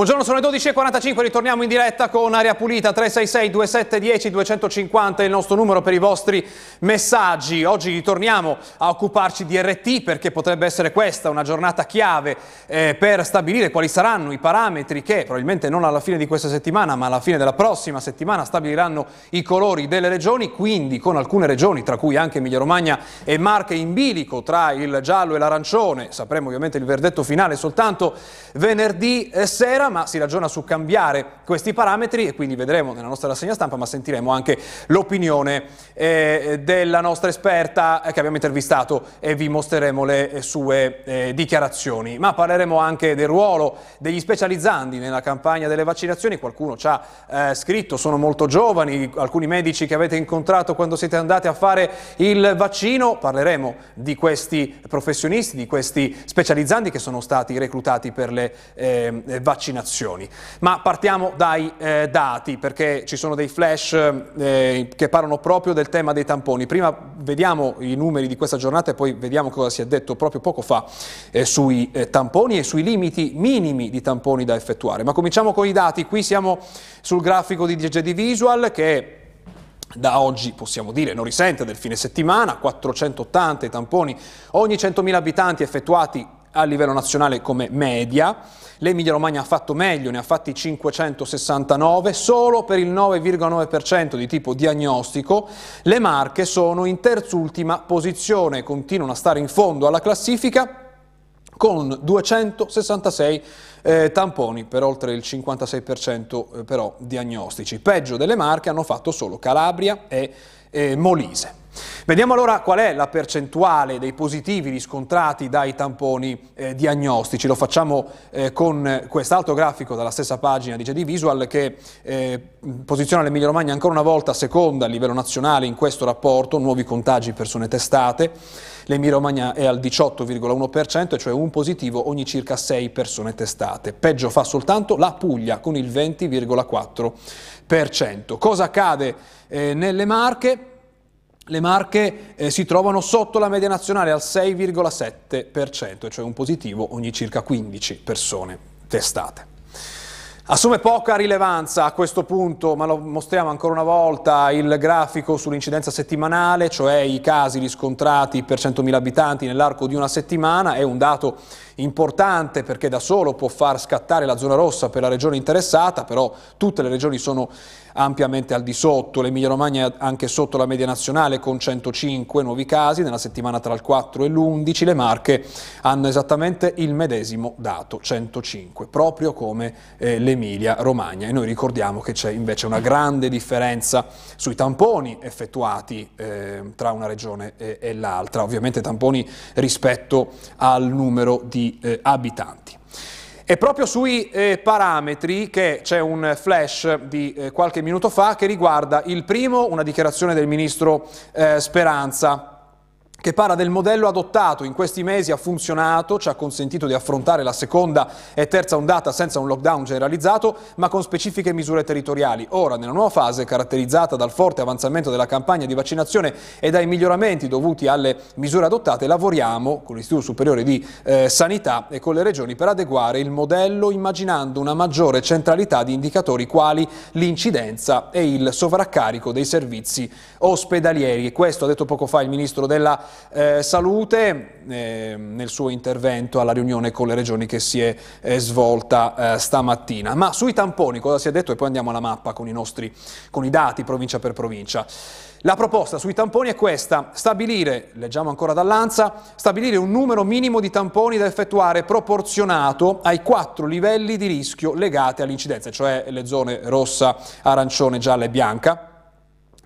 Buongiorno, sono le 12.45, ritorniamo in diretta con Aria Pulita 366 2710 250 il nostro numero per i vostri messaggi. Oggi ritorniamo a occuparci di RT perché potrebbe essere questa una giornata chiave eh, per stabilire quali saranno i parametri che probabilmente non alla fine di questa settimana ma alla fine della prossima settimana stabiliranno i colori delle regioni, quindi con alcune regioni tra cui anche Emilia Romagna e Marche in bilico tra il giallo e l'arancione, sapremo ovviamente il verdetto finale soltanto venerdì sera, ma si ragiona su cambiare questi parametri e quindi vedremo nella nostra rassegna stampa, ma sentiremo anche l'opinione eh, della nostra esperta eh, che abbiamo intervistato e vi mostreremo le eh, sue eh, dichiarazioni. Ma parleremo anche del ruolo degli specializzandi nella campagna delle vaccinazioni. Qualcuno ci ha eh, scritto, sono molto giovani, alcuni medici che avete incontrato quando siete andati a fare il vaccino. Parleremo di questi professionisti, di questi specializzanti che sono stati reclutati per le eh, vaccinazioni vaccinazioni. Ma partiamo dai eh, dati perché ci sono dei flash eh, che parlano proprio del tema dei tamponi. Prima vediamo i numeri di questa giornata e poi vediamo cosa si è detto proprio poco fa eh, sui eh, tamponi e sui limiti minimi di tamponi da effettuare. Ma cominciamo con i dati. Qui siamo sul grafico di DGD Visual che da oggi possiamo dire non risente del fine settimana, 480 tamponi ogni 100.000 abitanti effettuati a livello nazionale come media. L'Emilia Romagna ha fatto meglio, ne ha fatti 569, solo per il 9,9% di tipo diagnostico. Le Marche sono in terzultima posizione, continuano a stare in fondo alla classifica con 266 eh, tamponi per oltre il 56% eh, però diagnostici. Peggio delle Marche hanno fatto solo Calabria e eh, Molise. Vediamo allora qual è la percentuale dei positivi riscontrati dai tamponi eh, diagnostici. Lo facciamo eh, con quest'altro grafico dalla stessa pagina di JD Visual che eh, posiziona l'Emilia Romagna ancora una volta seconda a livello nazionale in questo rapporto, nuovi contagi persone testate. L'Emilia Romagna è al 18,1%, cioè un positivo ogni circa 6 persone testate. Peggio fa soltanto la Puglia con il 20,4%. Cosa accade eh, nelle Marche? Le Marche eh, si trovano sotto la media nazionale al 6,7%, cioè un positivo ogni circa 15 persone testate. Assume poca rilevanza a questo punto, ma lo mostriamo ancora una volta, il grafico sull'incidenza settimanale, cioè i casi riscontrati per 100.000 abitanti nell'arco di una settimana, è un dato importante perché da solo può far scattare la zona rossa per la regione interessata, però tutte le regioni sono ampiamente al di sotto, l'Emilia Romagna è anche sotto la media nazionale con 105 nuovi casi nella settimana tra il 4 e l'11, le Marche hanno esattamente il medesimo dato, 105, proprio come eh, l'Emilia Romagna e noi ricordiamo che c'è invece una grande differenza sui tamponi effettuati eh, tra una regione e, e l'altra, ovviamente tamponi rispetto al numero di eh, abitanti. È proprio sui eh, parametri che c'è un flash di eh, qualche minuto fa che riguarda il primo, una dichiarazione del ministro eh, Speranza che parla del modello adottato in questi mesi ha funzionato, ci ha consentito di affrontare la seconda e terza ondata senza un lockdown generalizzato, ma con specifiche misure territoriali. Ora, nella nuova fase, caratterizzata dal forte avanzamento della campagna di vaccinazione e dai miglioramenti dovuti alle misure adottate, lavoriamo con l'Istituto Superiore di eh, Sanità e con le regioni per adeguare il modello immaginando una maggiore centralità di indicatori quali l'incidenza e il sovraccarico dei servizi ospedalieri. Questo ha detto poco fa il Ministro della eh, salute eh, nel suo intervento alla riunione con le regioni che si è eh, svolta eh, stamattina. Ma sui tamponi cosa si è detto? E poi andiamo alla mappa con i nostri con i dati provincia per provincia. La proposta sui tamponi è questa, stabilire, leggiamo ancora dall'ANSA, stabilire un numero minimo di tamponi da effettuare proporzionato ai quattro livelli di rischio legati all'incidenza, cioè le zone rossa, arancione, gialla e bianca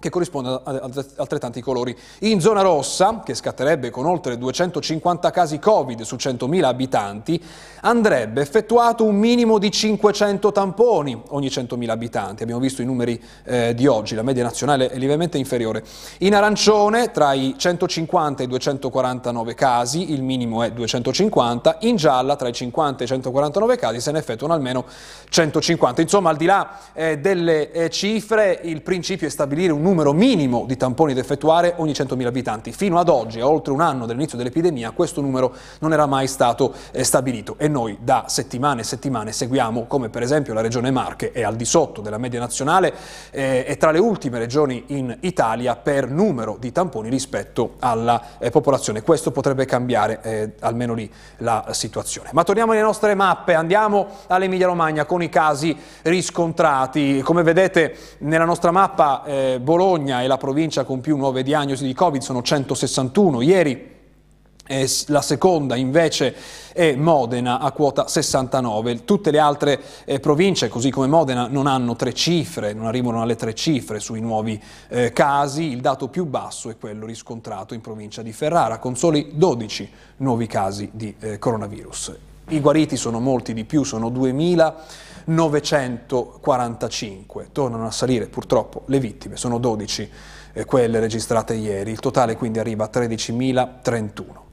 che corrisponde a altrettanti colori. In zona rossa, che scatterebbe con oltre 250 casi Covid su 100.000 abitanti, andrebbe effettuato un minimo di 500 tamponi ogni 100.000 abitanti. Abbiamo visto i numeri eh, di oggi, la media nazionale è lievemente inferiore. In arancione, tra i 150 e i 249 casi, il minimo è 250, in gialla, tra i 50 e i 149 casi, se ne effettuano almeno 150. Insomma, al di là eh, delle eh, cifre, il principio è stabilire un numero numero minimo di tamponi da effettuare ogni 100.000 abitanti. Fino ad oggi, a oltre un anno dall'inizio dell'epidemia, questo numero non era mai stato eh, stabilito e noi da settimane e settimane seguiamo come per esempio la regione Marche è al di sotto della media nazionale eh, e tra le ultime regioni in Italia per numero di tamponi rispetto alla eh, popolazione. Questo potrebbe cambiare eh, almeno lì la situazione. Ma torniamo alle nostre mappe, andiamo all'Emilia Romagna con i casi riscontrati. Come vedete nella nostra mappa eh, Bologna è la provincia con più nuove diagnosi di Covid, sono 161. Ieri eh, la seconda invece è Modena a quota 69. Tutte le altre eh, province, così come Modena, non hanno tre cifre, non arrivano alle tre cifre sui nuovi eh, casi. Il dato più basso è quello riscontrato in provincia di Ferrara, con soli 12 nuovi casi di eh, coronavirus. I guariti sono molti di più, sono 2.945. Tornano a salire purtroppo le vittime, sono 12 eh, quelle registrate ieri. Il totale quindi arriva a 13.031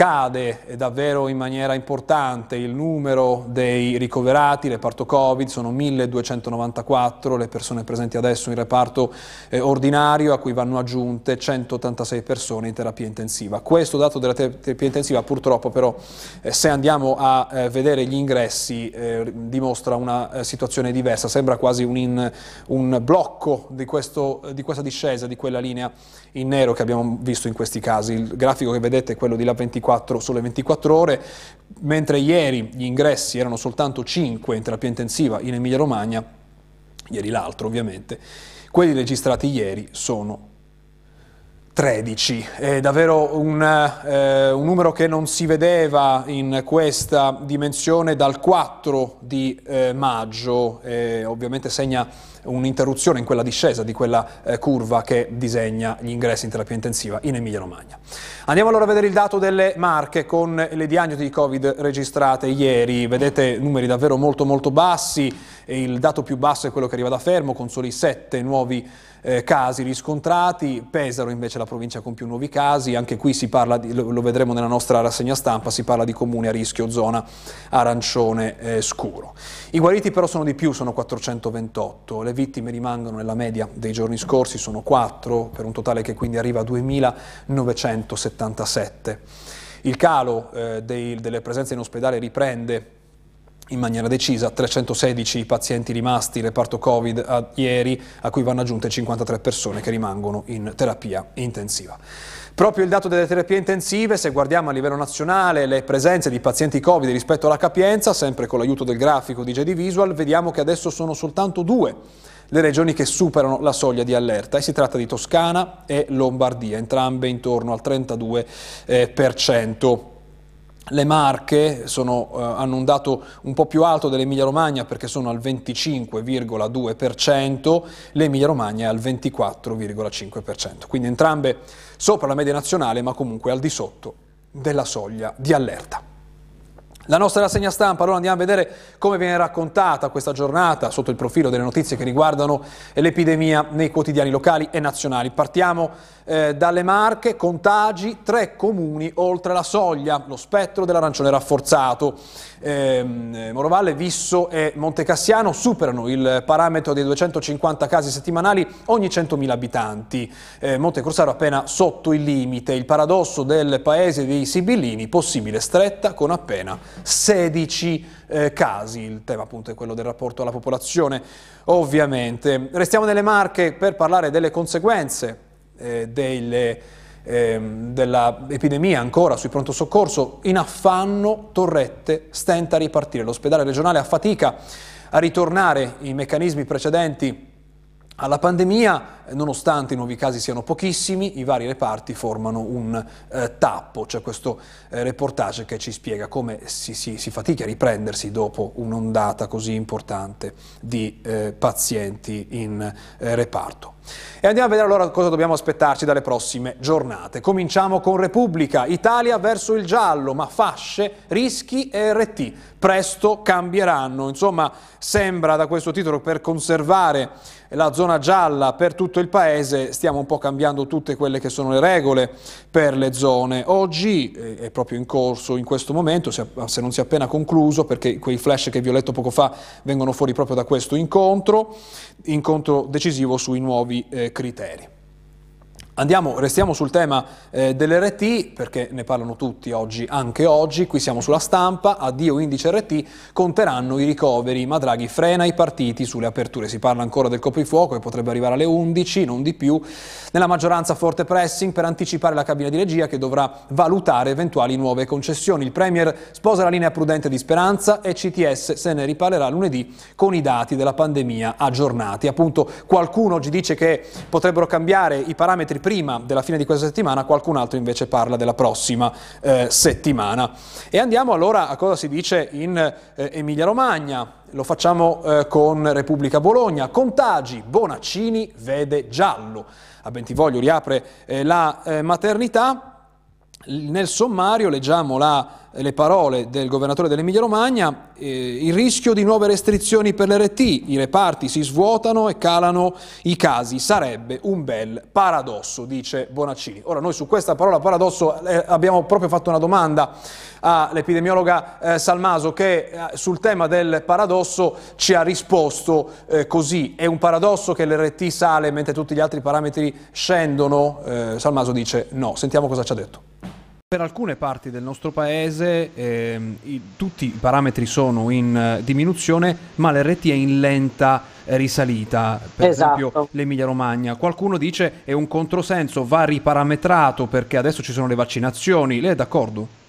cade davvero in maniera importante il numero dei ricoverati, reparto Covid sono 1294 le persone presenti adesso in reparto eh, ordinario a cui vanno aggiunte 186 persone in terapia intensiva. Questo dato della terapia intensiva purtroppo però eh, se andiamo a eh, vedere gli ingressi eh, dimostra una eh, situazione diversa, sembra quasi un, in, un blocco di, questo, di questa discesa, di quella linea in nero che abbiamo visto in questi casi. Il grafico che vedete è quello di La 24 24, sole 24 ore, mentre ieri gli ingressi erano soltanto 5 in terapia intensiva in Emilia Romagna, ieri l'altro ovviamente, quelli registrati ieri sono 13. È davvero un, eh, un, numero che non si vedeva in questa dimensione dal 4 di eh, maggio, eh, ovviamente segna un'interruzione in quella discesa di quella eh, curva che disegna gli ingressi in terapia intensiva in Emilia-Romagna. Andiamo allora a vedere il dato delle marche con le diagnosi di Covid registrate ieri. Vedete numeri davvero molto molto bassi, il dato più basso è quello che arriva da Fermo con soli 7 nuovi eh, casi riscontrati, Pesaro invece la provincia con più nuovi casi, anche qui si parla, di, lo, lo, vedremo nella nostra rassegna stampa, si parla di comuni a rischio zona arancione eh, scuro. I guariti però sono di più, sono 428, le vittime rimangono nella media dei giorni scorsi, sono 4, per un totale che quindi arriva a 2977. Il calo eh, dei, delle presenze in ospedale riprende in maniera decisa, 316 pazienti rimasti reparto Covid a, ieri, a cui vanno aggiunte 53 persone che rimangono in terapia intensiva. Proprio il dato delle terapie intensive, se guardiamo a livello nazionale le presenze di pazienti Covid rispetto alla capienza, sempre con l'aiuto del grafico di JD Visual, vediamo che adesso sono soltanto due le regioni che superano la soglia di allerta e si tratta di Toscana e Lombardia, entrambe intorno al 32%. Le Marche sono, eh, hanno un dato un po' più alto dell'Emilia Romagna perché sono al 25,2%, l'Emilia Romagna è al 24,5%, quindi entrambe sopra la media nazionale ma comunque al di sotto della soglia di allerta. La nostra rassegna stampa, allora andiamo a vedere come viene raccontata questa giornata sotto il profilo delle notizie che riguardano l'epidemia nei quotidiani locali e nazionali. Partiamo eh, dalle Marche, contagi, tre comuni oltre la soglia, lo spettro dell'arancione rafforzato. Ehm, eh, Morovalle, Visso e Montecassiano superano il parametro dei 250 casi settimanali ogni 100.000 abitanti. Eh, Monte Corsaro appena sotto il limite. Il paradosso del paese dei Sibillini, possibile stretta con appena 16 eh, casi. Il tema appunto è quello del rapporto alla popolazione, ovviamente. Restiamo nelle Marche per parlare delle conseguenze delle, eh, dell'epidemia ancora sui pronto soccorso, in affanno Torrette stenta a ripartire. L'ospedale regionale ha fatica a ritornare i meccanismi precedenti alla pandemia, nonostante i nuovi casi siano pochissimi, i vari reparti formano un eh, tappo. C'è questo eh, reportage che ci spiega come si, si, si fatica a riprendersi dopo un'ondata così importante di eh, pazienti in eh, reparto. E andiamo a vedere allora cosa dobbiamo aspettarci dalle prossime giornate. Cominciamo con Repubblica, Italia verso il giallo, ma fasce, rischi e RT presto cambieranno. Insomma, sembra da questo titolo per conservare la zona gialla per tutto il paese, stiamo un po' cambiando tutte quelle che sono le regole per le zone. Oggi eh, è proprio in corso in questo momento, se non si è appena concluso, perché quei flash che vi ho letto poco fa vengono fuori proprio da questo incontro, incontro decisivo sui nuovi criteri. Andiamo, restiamo sul tema eh, dell'RT perché ne parlano tutti oggi, anche oggi, qui siamo sulla stampa, addio indice RT, conteranno i ricoveri, ma Draghi frena i partiti sulle aperture, si parla ancora del coprifuoco e potrebbe arrivare alle 11, non di più, nella maggioranza forte pressing per anticipare la cabina di regia che dovrà valutare eventuali nuove concessioni. Il Premier sposa la linea prudente di Speranza e CTS se ne riparlerà lunedì con i dati della pandemia aggiornati. Appunto qualcuno oggi dice che potrebbero cambiare i parametri prima della fine di questa settimana, qualcun altro invece parla della prossima eh, settimana. E andiamo allora a cosa si dice in eh, Emilia Romagna. Lo facciamo eh, con Repubblica Bologna. Contagi, Bonaccini vede giallo. A Bentivoglio riapre eh, la eh, maternità. Nel sommario leggiamo la, le parole del governatore dell'Emilia Romagna, eh, il rischio di nuove restrizioni per l'RT, i reparti si svuotano e calano i casi, sarebbe un bel paradosso, dice Bonaccini. Ora noi su questa parola paradosso eh, abbiamo proprio fatto una domanda all'epidemiologa eh, Salmaso che eh, sul tema del paradosso ci ha risposto eh, così, è un paradosso che l'RT sale mentre tutti gli altri parametri scendono? Eh, Salmaso dice no, sentiamo cosa ci ha detto. Per alcune parti del nostro paese eh, i, tutti i parametri sono in uh, diminuzione, ma l'RT è in lenta risalita, per esatto. esempio l'Emilia Romagna. Qualcuno dice è un controsenso, va riparametrato perché adesso ci sono le vaccinazioni. Lei è d'accordo?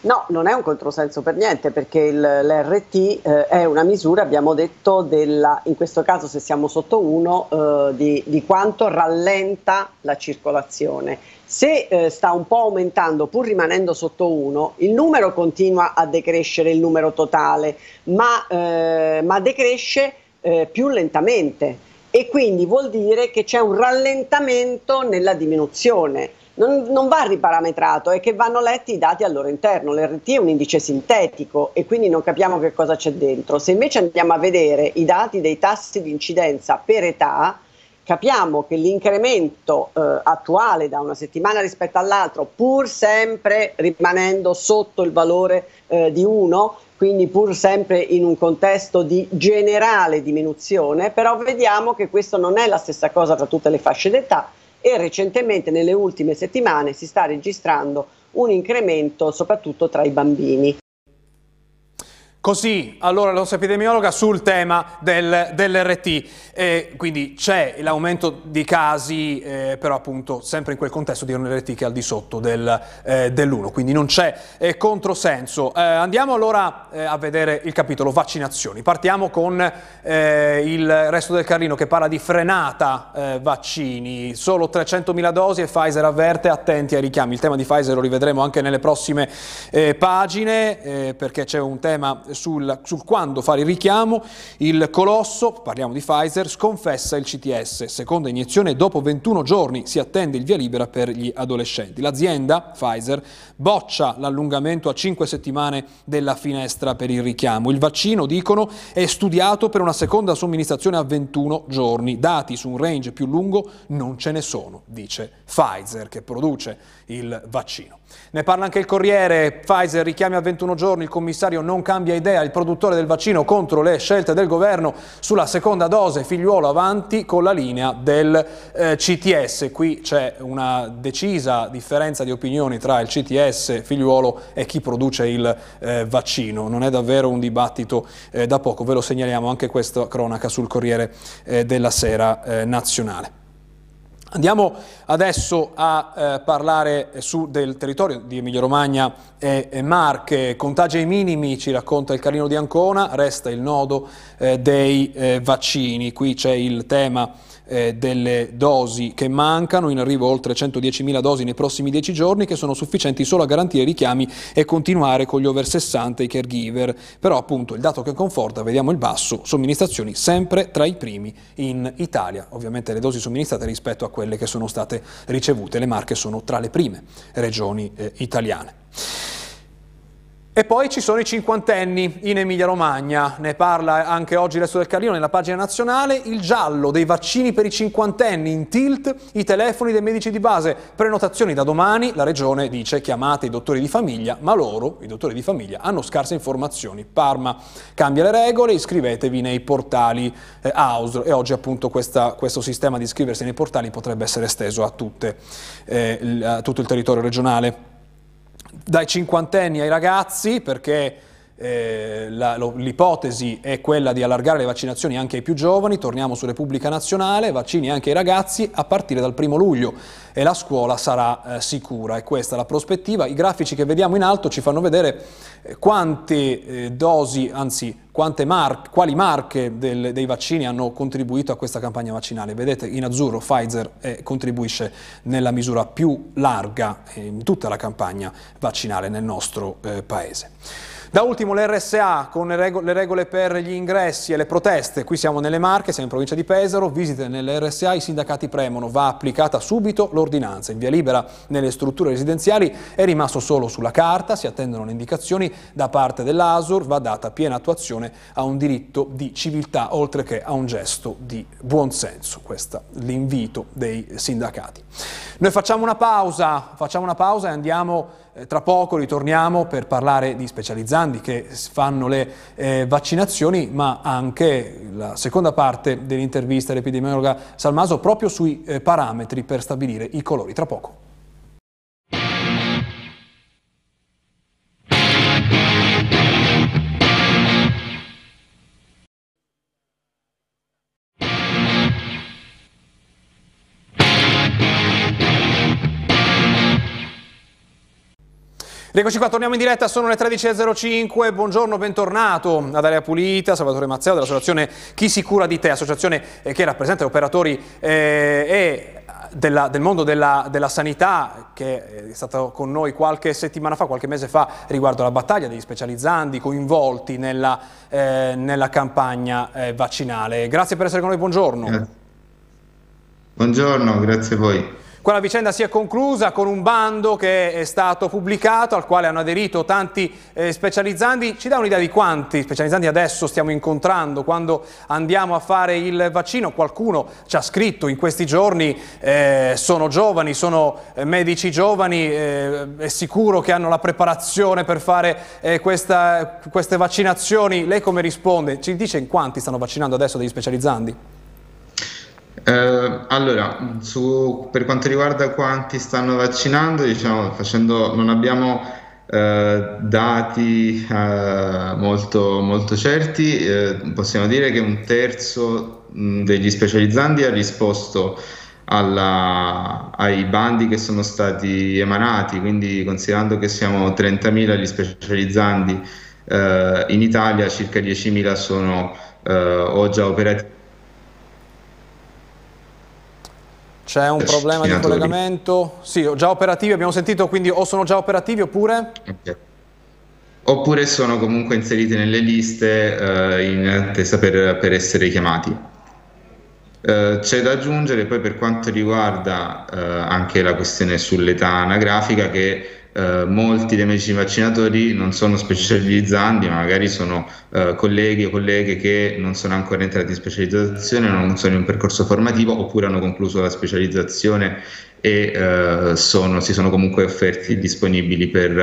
No, non è un controsenso per niente perché l'RT eh, è una misura, abbiamo detto, della, in questo caso se siamo sotto 1, eh, di, di, quanto rallenta la circolazione. Se eh, sta un po' aumentando pur rimanendo sotto 1, il numero continua a decrescere, il numero totale, ma, eh, ma decresce eh, più lentamente e quindi vuol dire che c'è un rallentamento nella diminuzione non, non, va riparametrato, è che vanno letti i dati al loro interno. L'RT è un indice sintetico e quindi non capiamo che cosa c'è dentro. Se invece andiamo a vedere i dati dei tassi di incidenza per età, capiamo che l'incremento eh, attuale da una settimana rispetto all'altro, pur sempre rimanendo sotto il valore eh, di 1, quindi pur sempre in un contesto di generale diminuzione, però vediamo che questo non è la stessa cosa tra tutte le fasce d'età e recentemente nelle ultime settimane si sta registrando un incremento soprattutto tra i bambini. Così, allora la nostra epidemiologa sul tema del, dell'RT, eh, quindi c'è l'aumento di casi, eh, però appunto sempre in quel contesto di un RT che è al di sotto del, eh, dell'1, quindi non c'è eh, controsenso. Eh, andiamo allora eh, a vedere il capitolo vaccinazioni. Partiamo con il resto del Carlino che parla di frenata vaccini, solo 300.000 dosi e Pfizer avverte attenti ai richiami. Il tema di Pfizer lo rivedremo anche nelle prossime pagine perché c'è un tema sul, sul quando fare il richiamo, il colosso, parliamo di Pfizer, sconfessa il CTS. Seconda iniezione dopo 21 giorni si attende il via libera per gli adolescenti. L'azienda, Pfizer, boccia l'allungamento a 5 settimane della finestra per il richiamo. Il vaccino, dicono, è studiato per una seconda somministrazione a 21 giorni. Dati su un range più lungo non ce ne sono, dice Pfizer, che produce il vaccino. Ne parla anche il Corriere, Pfizer richiami a 21 giorni, il commissario non cambia idea, il produttore del vaccino contro le scelte del governo sulla seconda dose, figliuolo avanti con la linea del eh, CTS. Qui c'è una decisa differenza di opinioni tra il CTS, figliuolo e chi produce il eh, vaccino. Non è davvero un dibattito eh, da poco, ve lo segnaliamo anche questa cronaca sul Corriere eh, della Sera eh, nazionale. Andiamo adesso a eh, parlare su del territorio di Emilia Romagna e, e, Marche. Contagi ai minimi, ci racconta il Carlino di Ancona, resta il nodo eh, dei eh, vaccini. Qui c'è il tema eh, delle dosi che mancano, in arrivo oltre 110.000 dosi nei prossimi 10 giorni che sono sufficienti solo a garantire i richiami e continuare con gli over 60 e i caregiver. Però appunto il dato che conforta, vediamo il basso, somministrazioni sempre tra i primi in Italia. Ovviamente le dosi somministrate rispetto a quelle che sono state ricevute, le Marche sono tra le prime regioni eh, italiane. E poi ci sono i cinquantenni in Emilia-Romagna, ne parla anche oggi il resto del Carlino nella pagina nazionale, il giallo dei vaccini per i cinquantenni in tilt, i telefoni dei medici di base, prenotazioni da domani, la regione dice chiamate i dottori di famiglia, ma loro, i dottori di famiglia, hanno scarse informazioni. Parma cambia le regole, iscrivetevi nei portali eh, AUSR e oggi appunto questa, questo sistema di iscriversi nei portali potrebbe essere esteso a, tutte, eh, a tutto il territorio regionale dai cinquantenni ai ragazzi perché eh, l'ipotesi è quella di allargare le vaccinazioni anche ai più giovani, torniamo su Repubblica Nazionale, vaccini anche ai ragazzi a partire dal primo luglio e la scuola sarà eh, sicura, è questa la prospettiva. I grafici che vediamo in alto ci fanno vedere eh, quante eh, dosi, anzi mar quali marche del, dei vaccini hanno contribuito a questa campagna vaccinale. Vedete in azzurro Pfizer eh, contribuisce nella misura più larga in tutta la campagna vaccinale nel nostro eh, paese. Da ultimo l'RSA con le regole, le regole, per gli ingressi e le proteste. Qui siamo nelle Marche, siamo in provincia di Pesaro, visite nell'RSA, i sindacati premono, va applicata subito l'ordinanza. In via libera nelle strutture residenziali è rimasto solo sulla carta, si attendono le indicazioni da parte dell'ASUR, va data piena attuazione a un diritto di civiltà oltre che a un gesto di buonsenso. Questo è l'invito dei sindacati. Noi facciamo una pausa, facciamo una pausa e andiamo tra poco ritorniamo per parlare di specializzanti che fanno le eh, vaccinazioni, ma anche la seconda parte dell'intervista all'epidemiologa Salmaso proprio sui eh, parametri per stabilire i colori. Tra poco. Eccoci qua, torniamo in diretta, sono le 13.05, buongiorno, bentornato ad Area Pulita, Salvatore Mazzeo dell'associazione Chi si cura di te, associazione eh, che rappresenta gli operatori eh, della, del mondo della, della, sanità che è stato con noi qualche settimana fa, qualche mese fa riguardo alla battaglia degli specializzanti coinvolti nella, eh, nella campagna eh, vaccinale. Grazie per essere con noi, buongiorno. Buongiorno, grazie a voi. Quella vicenda si è conclusa con un bando che è stato pubblicato al quale hanno aderito tanti eh, specializzanti. Ci dà un'idea di quanti specializzanti adesso stiamo incontrando quando andiamo a fare il vaccino? Qualcuno ci ha scritto in questi giorni, eh, sono giovani, sono eh, medici giovani, eh, è sicuro che hanno la preparazione per fare eh, questa, queste vaccinazioni. Lei come risponde? Ci dice in quanti stanno vaccinando adesso degli specializzanti? Eh, allora, su, per quanto riguarda quanti stanno vaccinando, diciamo, facendo, non abbiamo eh, dati eh, molto, molto, certi, eh, possiamo dire che un terzo mh, degli specializzanti ha risposto alla, ai bandi che sono stati emanati, quindi considerando che siamo 30.000 gli specializzanti eh, in Italia, circa 10.000 sono eh, o già operativi C'è un problema di collegamento? Sì, già operativi, abbiamo sentito, quindi o sono già operativi oppure? Okay. Oppure sono comunque inseriti nelle liste eh, in attesa per, per, essere chiamati. Eh, c'è da aggiungere poi per quanto riguarda eh, anche la questione sull'età anagrafica che eh, molti dei medici vaccinatori non sono specializzanti, ma magari sono eh, colleghi o colleghe che non sono ancora entrati in specializzazione, non sono in un percorso formativo oppure hanno concluso la specializzazione e eh, sono, si sono comunque offerti disponibili per,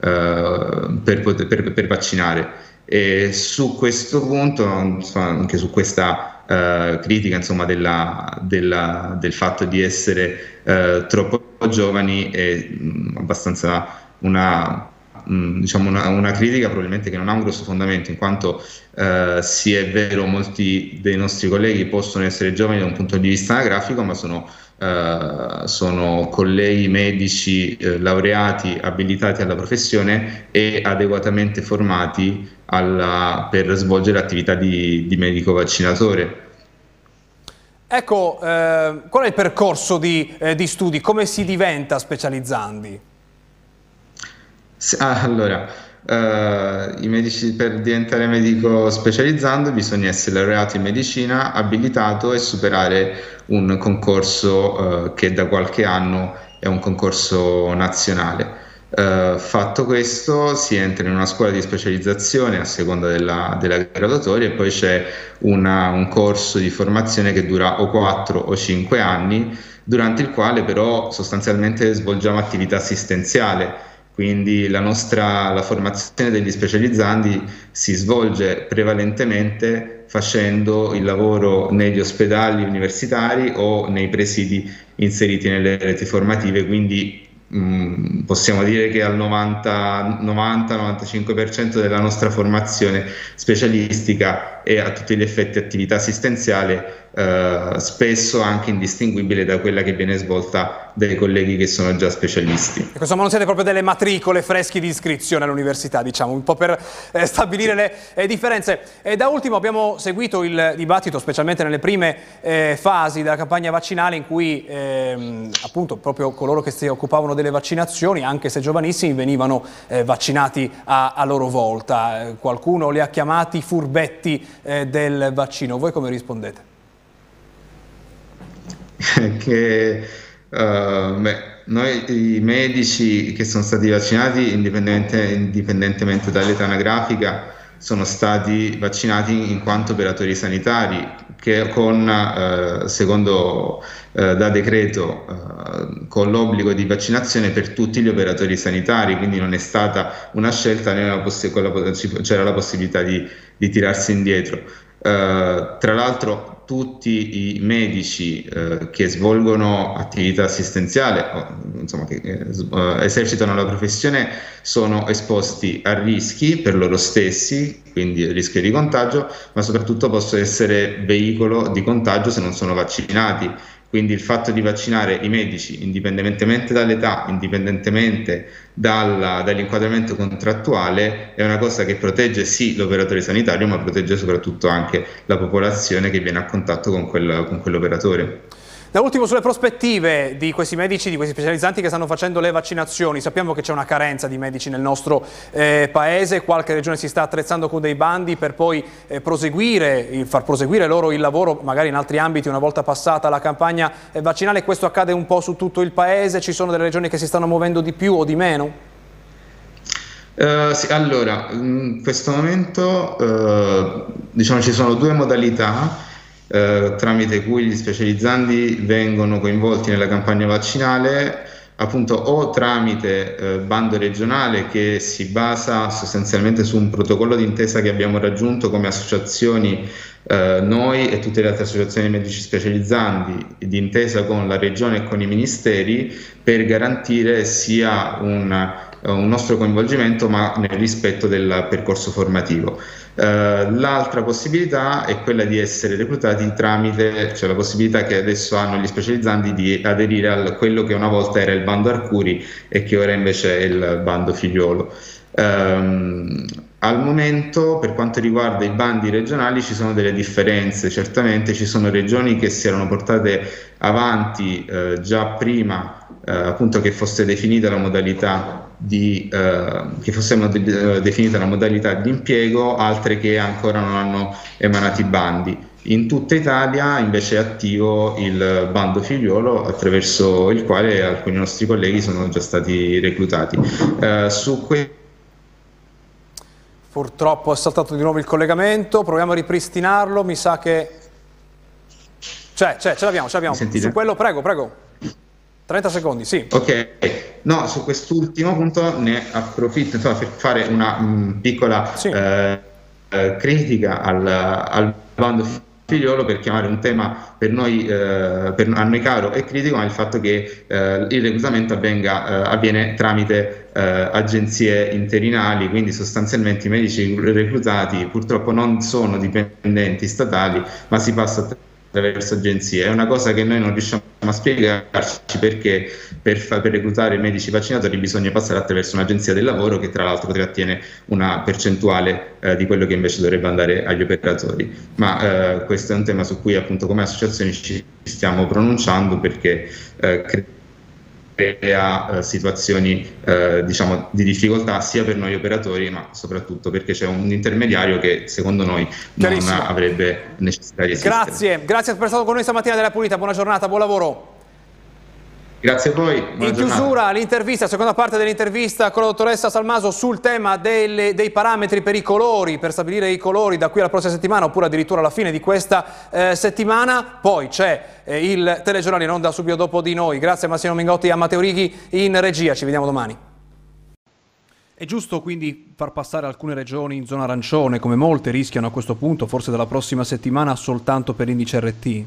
eh, per, per, per vaccinare. E su questo punto, anche su questa Uh, critica insomma, della, della, del fatto di essere uh, troppo giovani è mh, abbastanza una, mh, diciamo una, una, critica probabilmente che non ha un grosso fondamento in quanto uh, sì è vero molti dei nostri colleghi possono essere giovani da un punto di vista anagrafico ma sono Uh, sono colleghi medici uh, laureati abilitati alla professione e adeguatamente formati alla, per svolgere l'attività di, di, medico vaccinatore. Ecco, eh, qual è il percorso di, eh, di, studi? Come si diventa specializzandi? Allora, eh, medici, per diventare medico specializzando bisogna essere laureato in medicina, abilitato e superare un concorso eh, che da qualche anno è un concorso nazionale. Uh, fatto questo si entra in una scuola di specializzazione a seconda della, della graduatoria e poi c'è una, un corso di formazione che dura o 4 o 5 anni, durante il quale però sostanzialmente svolgiamo attività assistenziale, quindi la nostra la formazione degli specializzanti si svolge prevalentemente facendo il lavoro negli ospedali universitari o nei presidi inseriti nelle reti formative, quindi Mm, possiamo dire che al 90-95% della nostra formazione specialistica è a tutti gli effetti attività assistenziale eh, spesso anche indistinguibile da quella che viene svolta dai colleghi che sono già specialisti. Ecco, insomma non siete proprio delle matricole fresche di iscrizione all'università, diciamo, un po' per eh, stabilire le eh, differenze. E da ultimo abbiamo seguito il dibattito, specialmente nelle prime eh, fasi della campagna vaccinale in cui ehm, appunto proprio coloro che si occupavano delle vaccinazioni, anche se giovanissimi, venivano eh, vaccinati a, a, loro volta. Qualcuno li ha chiamati furbetti del vaccino. Voi come rispondete? che uh, beh, noi i medici che sono stati vaccinati indipendente, indipendentemente dall'età anagrafica sono stati vaccinati in quanto operatori sanitari che con, eh, secondo eh, da decreto, eh, con l'obbligo di vaccinazione per tutti gli operatori sanitari, quindi non è stata una scelta, c'era la possibilità di, di tirarsi indietro. Eh, tra l'altro tutti i medici eh, che svolgono attività assistenziale, o, insomma, che eh, esercitano la professione, sono esposti a rischi per loro stessi, quindi rischio di contagio, ma soprattutto possono essere veicolo di contagio se non sono vaccinati. Quindi il fatto di vaccinare i medici, indipendentemente dall'età, indipendentemente dalla, dall'inquadramento contrattuale, è una cosa che protegge sì l'operatore sanitario, ma protegge soprattutto anche la popolazione che viene a contatto con, quel, con quell'operatore. Da ultimo sulle prospettive di questi medici, di questi specializzanti che stanno facendo le vaccinazioni, sappiamo che c'è una carenza di medici nel nostro eh, paese, qualche regione si sta attrezzando con dei bandi per poi eh, proseguire, far proseguire loro il lavoro magari in altri ambiti una volta passata la campagna eh, vaccinale, questo accade un po' su tutto il paese, ci sono delle regioni che si stanno muovendo di più o di meno? Uh, sì, allora, in questo momento uh, diciamo ci sono due modalità eh, tramite cui gli specializzanti vengono coinvolti nella campagna vaccinale appunto o tramite eh, bando regionale che si basa sostanzialmente su un protocollo d'intesa che abbiamo raggiunto come associazioni eh, noi e tutte le altre associazioni medici specializzanti d'intesa con la regione e con i ministeri per garantire sia un, un nostro coinvolgimento ma nel rispetto del percorso formativo. Eh, l'altra possibilità è quella di essere reclutati tramite, cioè la possibilità che adesso hanno gli specializzanti di aderire a quello che una volta era il bando Arcuri e che ora invece è il bando Figliolo. Um, al momento, per quanto riguarda i bandi regionali, ci sono delle differenze. Certamente ci sono regioni che si erano portate avanti eh, già prima eh, appunto che fosse definita la modalità di, eh, che fosse eh, definita la modalità di impiego, altre che ancora non hanno emanato i bandi. In tutta Italia invece è attivo il bando figliuolo attraverso il quale alcuni nostri colleghi sono già stati reclutati. Eh, su que- Purtroppo è saltato di nuovo il collegamento, proviamo a ripristinarlo, mi sa che... C'è, c'è, ce l'abbiamo, ce l'abbiamo. Su quello, prego, prego. 30 secondi, sì. Ok, no, su quest'ultimo punto ne approfitto insomma, per fare una mh, mm, piccola sì. eh, eh, critica al, al bando figliolo per chiamare un tema per noi, eh, per, a noi caro e critico, ma il fatto che eh, il reclutamento avvenga, eh, avviene tramite eh, agenzie interinali, quindi sostanzialmente i medici reclutati purtroppo non sono dipendenti statali, ma si passa a attraverso agenzie. È una cosa che noi non riusciamo a spiegarci perché per, fa, per reclutare medici vaccinatori bisogna passare attraverso un'agenzia del lavoro che tra l'altro trattiene una percentuale eh, di quello che invece dovrebbe andare agli operatori. Ma eh, questo è un tema su cui appunto come associazioni ci stiamo pronunciando perché eh, crea eh, situazioni eh, diciamo, di difficoltà sia per noi operatori ma soprattutto perché c'è un intermediario che secondo noi non avrebbe necessità di esistere. Grazie, grazie per essere stato con noi stamattina della Pulita, buona giornata, buon lavoro. Grazie a voi. In chiusura l'intervista, seconda parte dell'intervista con la dottoressa Salmaso sul tema delle, dei parametri per i colori, per stabilire i colori da qui alla prossima settimana oppure addirittura alla fine di questa eh, settimana. Poi c'è eh, il telegiornale in onda subito dopo di noi. Grazie a Massimo Mingotti e a Matteo Righi in regia. Ci vediamo domani. È giusto quindi far passare alcune regioni in zona arancione, come molte rischiano a questo punto, forse dalla prossima settimana, soltanto per l'indice RT?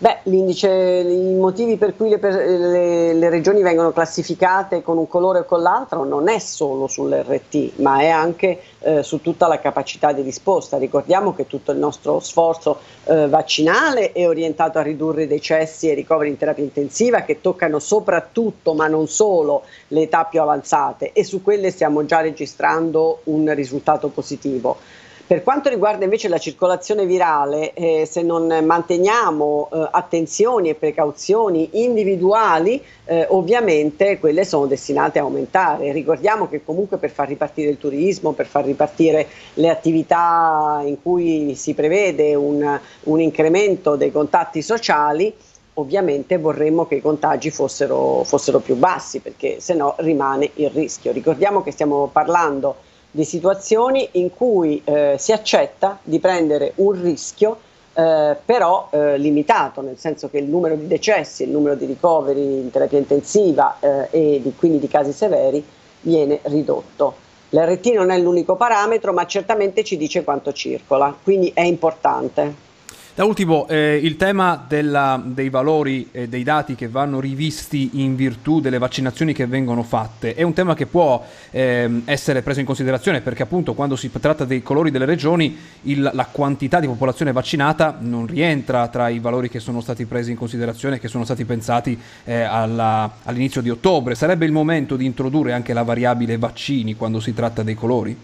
Beh, l'indice, i motivi per cui le, le, le, regioni vengono classificate con un colore o con l'altro non è solo sull'RT, ma è anche eh, su tutta la capacità di risposta. Ricordiamo che tutto il nostro sforzo eh, vaccinale è orientato a ridurre i decessi e ricoveri in terapia intensiva che toccano soprattutto, ma non solo, le età più avanzate e su quelle stiamo già registrando un risultato positivo. Per quanto riguarda invece la circolazione virale, eh, se non manteniamo eh, attenzioni e precauzioni individuali, eh, ovviamente quelle sono destinate a aumentare. Ricordiamo che comunque per far ripartire il turismo, per far ripartire le attività in cui si prevede un, un incremento dei contatti sociali, ovviamente vorremmo che i contagi fossero, fossero più bassi perché se no rimane il rischio. Ricordiamo che stiamo parlando di situazioni in cui eh, si accetta di prendere un rischio eh, però eh, limitato, nel senso che il numero di decessi, il numero di ricoveri in terapia intensiva eh, e di, quindi di casi severi viene ridotto. L'RT non è l'unico parametro, ma certamente ci dice quanto circola, quindi è importante. Da ultimo, eh, il tema della, dei valori e dei dati che vanno rivisti in virtù delle vaccinazioni che vengono fatte è un tema che può eh, essere preso in considerazione perché appunto quando si tratta dei colori delle regioni il, la quantità di popolazione vaccinata non rientra tra i valori che sono stati presi in considerazione, che sono stati pensati eh, alla, all'inizio di ottobre. Sarebbe il momento di introdurre anche la variabile vaccini quando si tratta dei colori?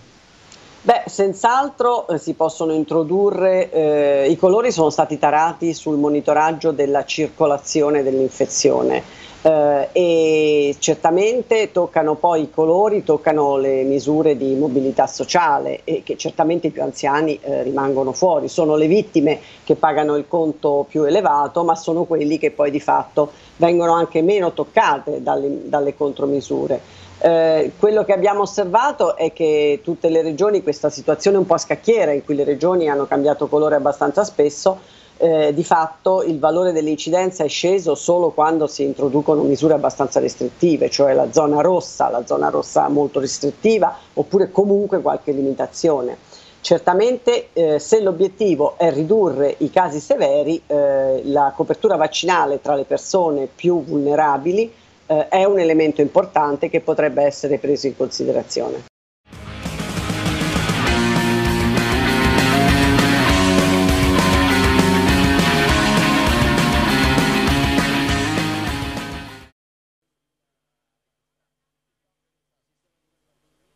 Beh, senz'altro eh, si possono introdurre, eh, i colori sono stati tarati sul monitoraggio della circolazione dell'infezione eh, e certamente toccano poi i colori, toccano le misure di mobilità sociale e che certamente i più anziani eh, rimangono fuori, sono le vittime che pagano il conto più elevato, ma sono quelli che poi di fatto vengono anche meno toccate dalle, dalle contromisure. Eh, quello che abbiamo osservato è che tutte le regioni, questa situazione un po' a scacchiera in cui le regioni hanno cambiato colore abbastanza spesso, eh, di fatto il valore dell'incidenza è sceso solo quando si introducono misure abbastanza restrittive, cioè la zona rossa, la zona rossa molto restrittiva, oppure comunque qualche limitazione. Certamente eh, se l'obiettivo è ridurre i casi severi, eh, la copertura vaccinale tra le persone più vulnerabili eh, è un elemento importante che potrebbe essere preso in considerazione.